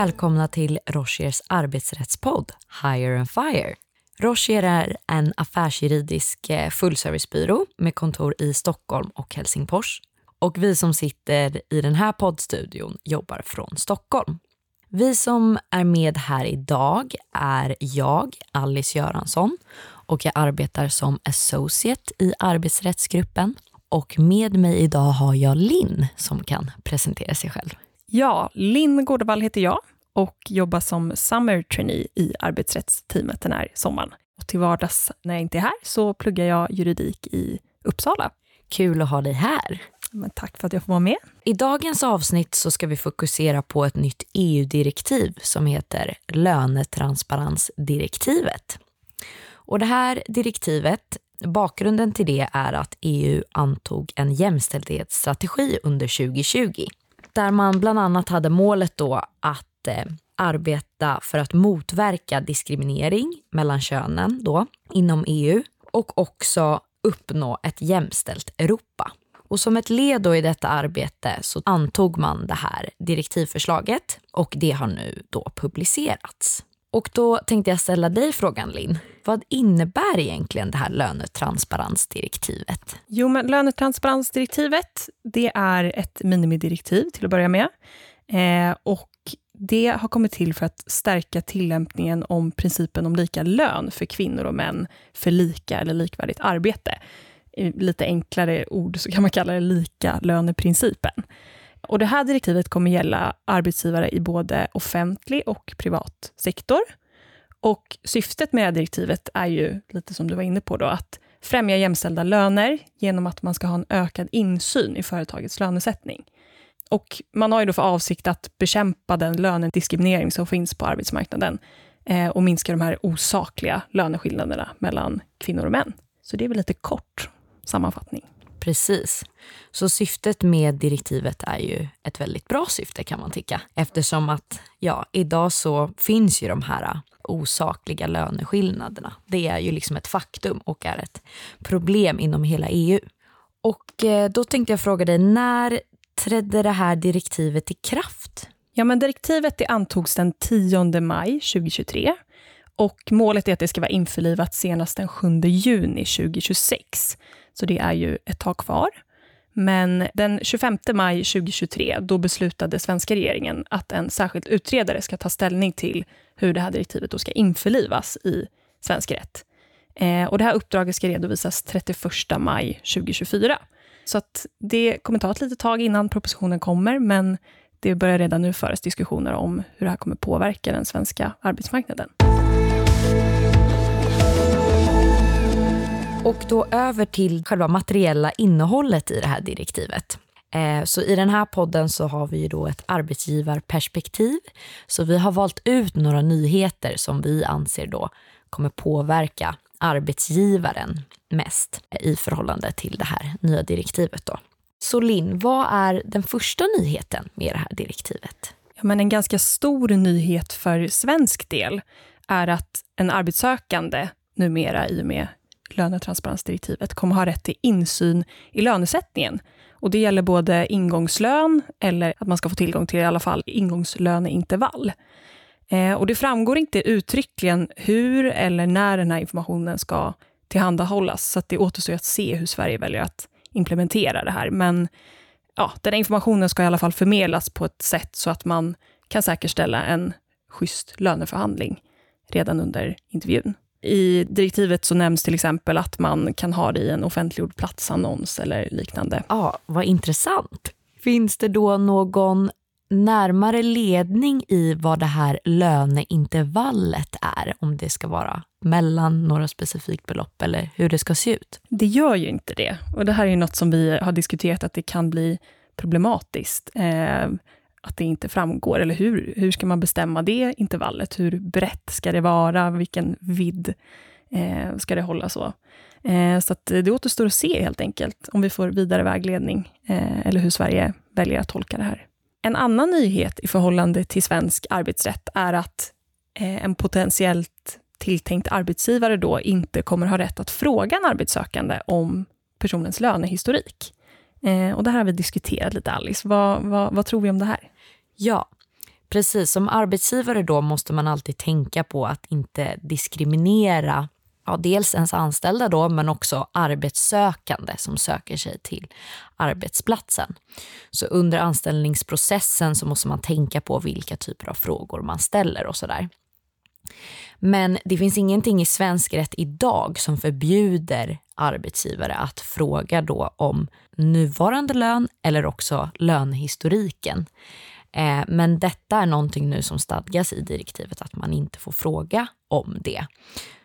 välkomna till Rochers arbetsrättspodd Hire and Fire. Rocher är en affärsjuridisk eh, fullservicebyrå med kontor i Stockholm och Helsingfors. Och vi som sitter i den här poddstudion jobbar från Stockholm. Vi som är med här idag är jag, Alice Göransson, och jag arbetar som associate i arbetsrättsgruppen. Och med mig idag har jag Linn som kan presentera sig själv. Ja, Linn Gårdevall heter jag och jobbar som summer trainee i arbetsrättsteamet den här sommaren. Och till vardags när jag inte är här så pluggar jag juridik i Uppsala. Kul att ha dig här. Men tack för att jag får vara med. I dagens avsnitt så ska vi fokusera på ett nytt EU-direktiv som heter lönetransparensdirektivet. Och det här direktivet, bakgrunden till det är att EU antog en jämställdhetsstrategi under 2020 där man bland annat hade målet då att eh, arbeta för att motverka diskriminering mellan könen då, inom EU och också uppnå ett jämställt Europa. Och som ett led i detta arbete så antog man det här direktivförslaget och det har nu då publicerats. Och då tänkte jag ställa dig frågan Linn. Vad innebär egentligen det här lönetransparensdirektivet? Jo, men lönetransparensdirektivet det är ett minimidirektiv till att börja med. Eh, och det har kommit till för att stärka tillämpningen om principen om lika lön för kvinnor och män för lika eller likvärdigt arbete. I lite enklare ord så kan man kalla det lika löneprincipen. Och det här direktivet kommer gälla arbetsgivare i både offentlig och privat sektor. Och syftet med direktivet är ju, lite som du var inne på, då, att främja jämställda löner genom att man ska ha en ökad insyn i företagets lönesättning. Och man har ju då för avsikt att bekämpa den lönediskriminering som finns på arbetsmarknaden eh, och minska de här osakliga löneskillnaderna mellan kvinnor och män. Så det är väl lite kort sammanfattning. Precis. Så syftet med direktivet är ju ett väldigt bra syfte kan man tycka. Eftersom att ja, idag så finns ju de här osakliga löneskillnaderna. Det är ju liksom ett faktum och är ett problem inom hela EU. Och eh, då tänkte jag fråga dig, när trädde det här direktivet i kraft? Ja, men direktivet det antogs den 10 maj 2023 och målet är att det ska vara införlivat senast den 7 juni 2026. Så det är ju ett tag kvar. Men den 25 maj 2023 då beslutade svenska regeringen att en särskild utredare ska ta ställning till hur det här direktivet då ska införlivas i svensk rätt. Eh, och det här uppdraget ska redovisas 31 maj 2024. Så att det kommer ta ett litet tag innan propositionen kommer, men det börjar redan nu föras diskussioner om hur det här kommer påverka den svenska arbetsmarknaden. Och då över till själva materiella innehållet i det här direktivet. Eh, så i den här podden så har vi då ett arbetsgivarperspektiv. Så vi har valt ut några nyheter som vi anser då kommer påverka arbetsgivaren mest i förhållande till det här nya direktivet. Då. Så Linn, vad är den första nyheten med det här direktivet? Ja, men en ganska stor nyhet för svensk del är att en arbetssökande numera i och med lönetransparensdirektivet kommer ha rätt till insyn i lönesättningen. Och Det gäller både ingångslön eller att man ska få tillgång till i alla fall ingångslöneintervall. Eh, och Det framgår inte uttryckligen hur eller när den här informationen ska tillhandahållas, så det återstår att se hur Sverige väljer att implementera det här. Men ja, den här informationen ska i alla fall förmedlas på ett sätt så att man kan säkerställa en schysst löneförhandling redan under intervjun. I direktivet så nämns till exempel att man kan ha det i en offentliggjord platsannons eller liknande. Ja, vad intressant. Finns det då någon närmare ledning i vad det här löneintervallet är? Om det ska vara mellan några specifikt belopp eller hur det ska se ut? Det gör ju inte det. Och det här är något som vi har diskuterat att det kan bli problematiskt. Eh, att det inte framgår, eller hur, hur ska man bestämma det intervallet? Hur brett ska det vara? Vilken vidd eh, ska det hålla så? Eh, så det återstår att se helt enkelt, om vi får vidare vägledning, eh, eller hur Sverige väljer att tolka det här. En annan nyhet i förhållande till svensk arbetsrätt är att eh, en potentiellt tilltänkt arbetsgivare då inte kommer ha rätt att fråga en arbetssökande om personens lönehistorik. Eh, och det här har vi diskuterat lite, Alice. Vad, vad, vad tror vi om det här? Ja, Precis, som arbetsgivare då måste man alltid tänka på att inte diskriminera ja, dels ens anställda då, men också arbetssökande som söker sig till arbetsplatsen. Så under anställningsprocessen så måste man tänka på vilka typer av frågor man ställer och sådär. Men det finns ingenting i svensk rätt idag som förbjuder arbetsgivare att fråga då om nuvarande lön eller också lönehistoriken. Eh, men detta är någonting nu som stadgas i direktivet att man inte får fråga om det.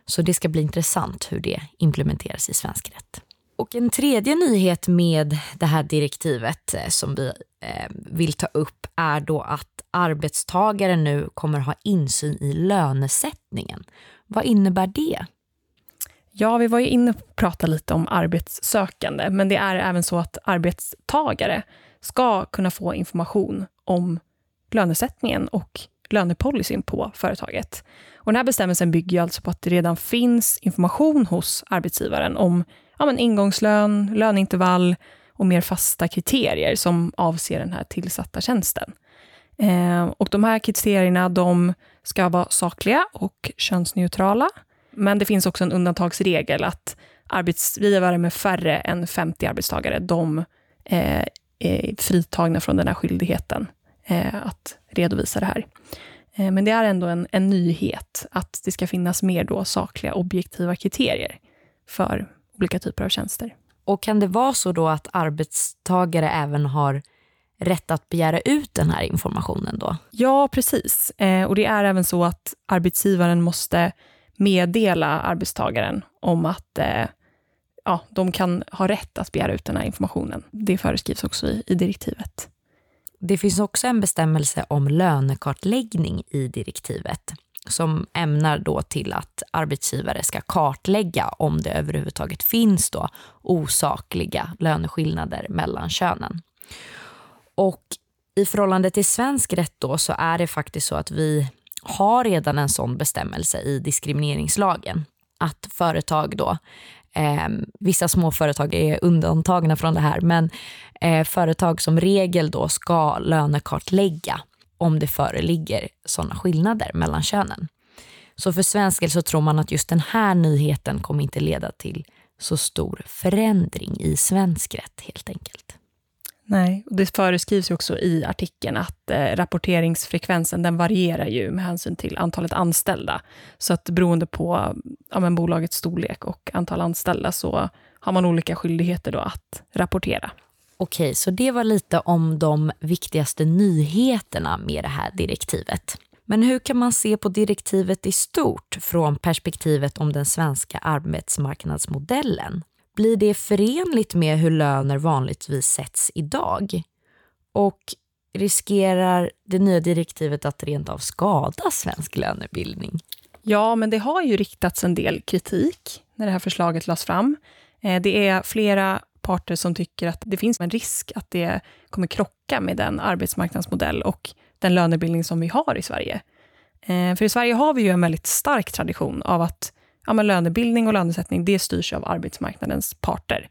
Så det ska bli intressant hur det implementeras i svensk rätt. Och en tredje nyhet med det här direktivet eh, som vi eh, vill ta upp är då att arbetstagare nu kommer ha insyn i lönesättningen. Vad innebär det? Ja, vi var ju inne och pratade lite om arbetssökande, men det är även så att arbetstagare ska kunna få information om lönesättningen och lönepolicyn på företaget. Och den här bestämmelsen bygger alltså på att det redan finns information hos arbetsgivaren om ja, men ingångslön, löneintervall och mer fasta kriterier som avser den här tillsatta tjänsten. Eh, och de här kriterierna de ska vara sakliga och könsneutrala. Men det finns också en undantagsregel att arbetsgivare med färre än 50 arbetstagare, de eh, är fritagna från den här skyldigheten eh, att redovisa det här. Eh, men det är ändå en, en nyhet att det ska finnas mer då sakliga, objektiva kriterier för olika typer av tjänster. Och kan det vara så då att arbetstagare även har rätt att begära ut den här informationen då? Ja, precis. Och det är även så att arbetsgivaren måste meddela arbetstagaren om att eh, ja, de kan ha rätt att begära ut den här informationen. Det föreskrivs också i, i direktivet. Det finns också en bestämmelse om lönekartläggning i direktivet som ämnar då till att arbetsgivare ska kartlägga om det överhuvudtaget finns då osakliga löneskillnader mellan könen. Och i förhållande till svensk rätt då så är det faktiskt så att vi har redan en sån bestämmelse i diskrimineringslagen. Att företag då Eh, vissa småföretag är undantagna från det här, men eh, företag som regel då ska lönekartlägga om det föreligger sådana skillnader mellan könen. Så för svensk del så tror man att just den här nyheten kommer inte leda till så stor förändring i svensk rätt helt enkelt. Nej, och det föreskrivs ju också i artikeln att eh, rapporteringsfrekvensen den varierar ju med hänsyn till antalet anställda. Så att beroende på ja, men bolagets storlek och antal anställda så har man olika skyldigheter då att rapportera. Okej, så det var lite om de viktigaste nyheterna med det här direktivet. Men hur kan man se på direktivet i stort från perspektivet om den svenska arbetsmarknadsmodellen? Blir det förenligt med hur löner vanligtvis sätts idag? Och riskerar det nya direktivet att rent av skada svensk lönebildning? Ja, men det har ju riktats en del kritik när det här förslaget lades fram. Eh, det är flera parter som tycker att det finns en risk att det kommer krocka med den arbetsmarknadsmodell och den lönebildning som vi har i Sverige. Eh, för i Sverige har vi ju en väldigt stark tradition av att ja, men lönebildning och lönesättning, det styrs av arbetsmarknadens parter.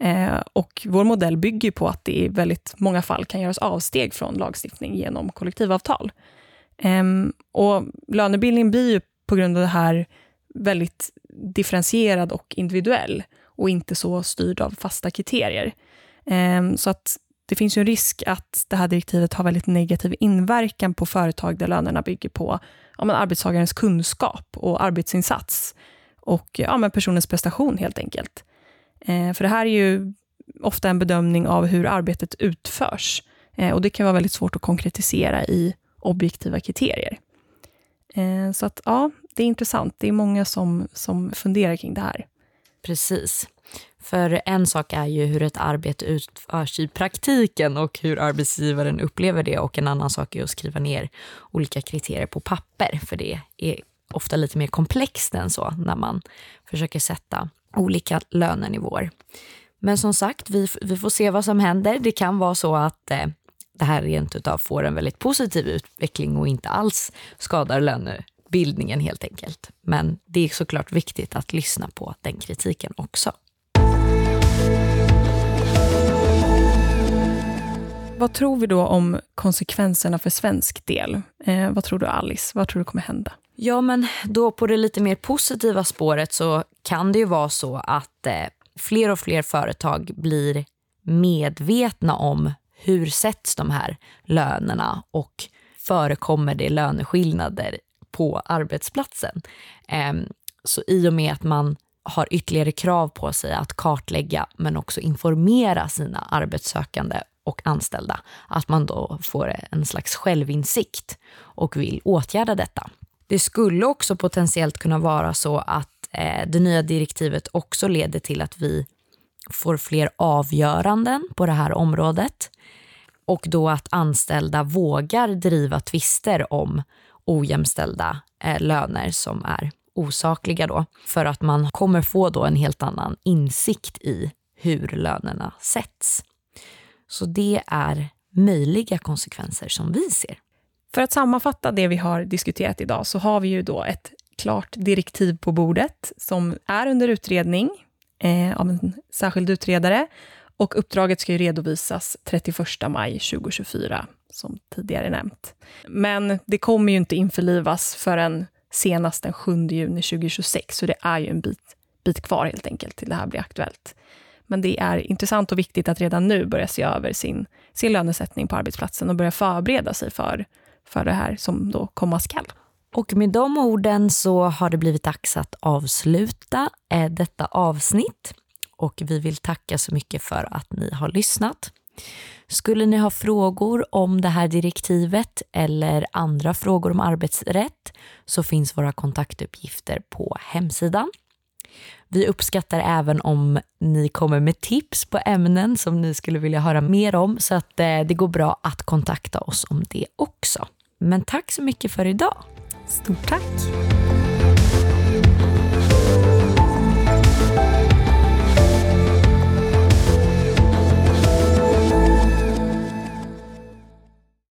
Eh, och vår modell bygger på att det i väldigt många fall kan göras avsteg från lagstiftning genom kollektivavtal. Eh, och lönebildning blir ju på grund av det här väldigt differentierad och individuell och inte så styrd av fasta kriterier. Eh, så att det finns ju en risk att det här direktivet har väldigt negativ inverkan på företag där lönerna bygger på ja, arbetstagarens kunskap och arbetsinsats och ja, men personens prestation helt enkelt. Eh, för det här är ju ofta en bedömning av hur arbetet utförs eh, och det kan vara väldigt svårt att konkretisera i objektiva kriterier. Eh, så att ja, det är intressant. Det är många som, som funderar kring det här. Precis. För en sak är ju hur ett arbete utförs i praktiken och hur arbetsgivaren upplever det och en annan sak är att skriva ner olika kriterier på papper för det är ofta lite mer komplext än så när man försöker sätta olika lönenivåer. Men som sagt, vi, vi får se vad som händer. Det kan vara så att eh, det här rent utav får en väldigt positiv utveckling och inte alls skadar lönebildningen helt enkelt. Men det är såklart viktigt att lyssna på den kritiken också. vad tror vi då om konsekvenserna för svensk del? Eh, vad tror du Alice? Vad tror du kommer hända? Ja, men då på det lite mer positiva spåret så kan det ju vara så att eh, fler och fler företag blir medvetna om hur sätts de här lönerna och förekommer det löneskillnader på arbetsplatsen. Eh, så i och med att man har ytterligare krav på sig att kartlägga men också informera sina arbetssökande och anställda, att man då får en slags självinsikt och vill åtgärda detta. Det skulle också potentiellt kunna vara så att eh, det nya direktivet också leder till att vi får fler avgöranden på det här området och då att anställda vågar driva tvister om ojämställda eh, löner som är osakliga då för att man kommer få då en helt annan insikt i hur lönerna sätts. Så det är möjliga konsekvenser som vi ser. För att sammanfatta det vi har diskuterat idag så har vi ju då ett klart direktiv på bordet som är under utredning eh, av en särskild utredare och uppdraget ska ju redovisas 31 maj 2024, som tidigare nämnt. Men det kommer ju inte införlivas förrän senast den 7 juni 2026, så det är ju en bit, bit kvar helt enkelt till det här blir aktuellt. Men det är intressant och viktigt att redan nu börja se över sin, sin lönesättning på arbetsplatsen och börja förbereda sig för, för det här som då komma skall. Och med de orden så har det blivit dags att avsluta eh, detta avsnitt och vi vill tacka så mycket för att ni har lyssnat. Skulle ni ha frågor om det här direktivet eller andra frågor om arbetsrätt så finns våra kontaktuppgifter på hemsidan. Vi uppskattar även om ni kommer med tips på ämnen som ni skulle vilja höra mer om så att eh, det går bra att kontakta oss om det också. Men tack så mycket för idag. Stort tack.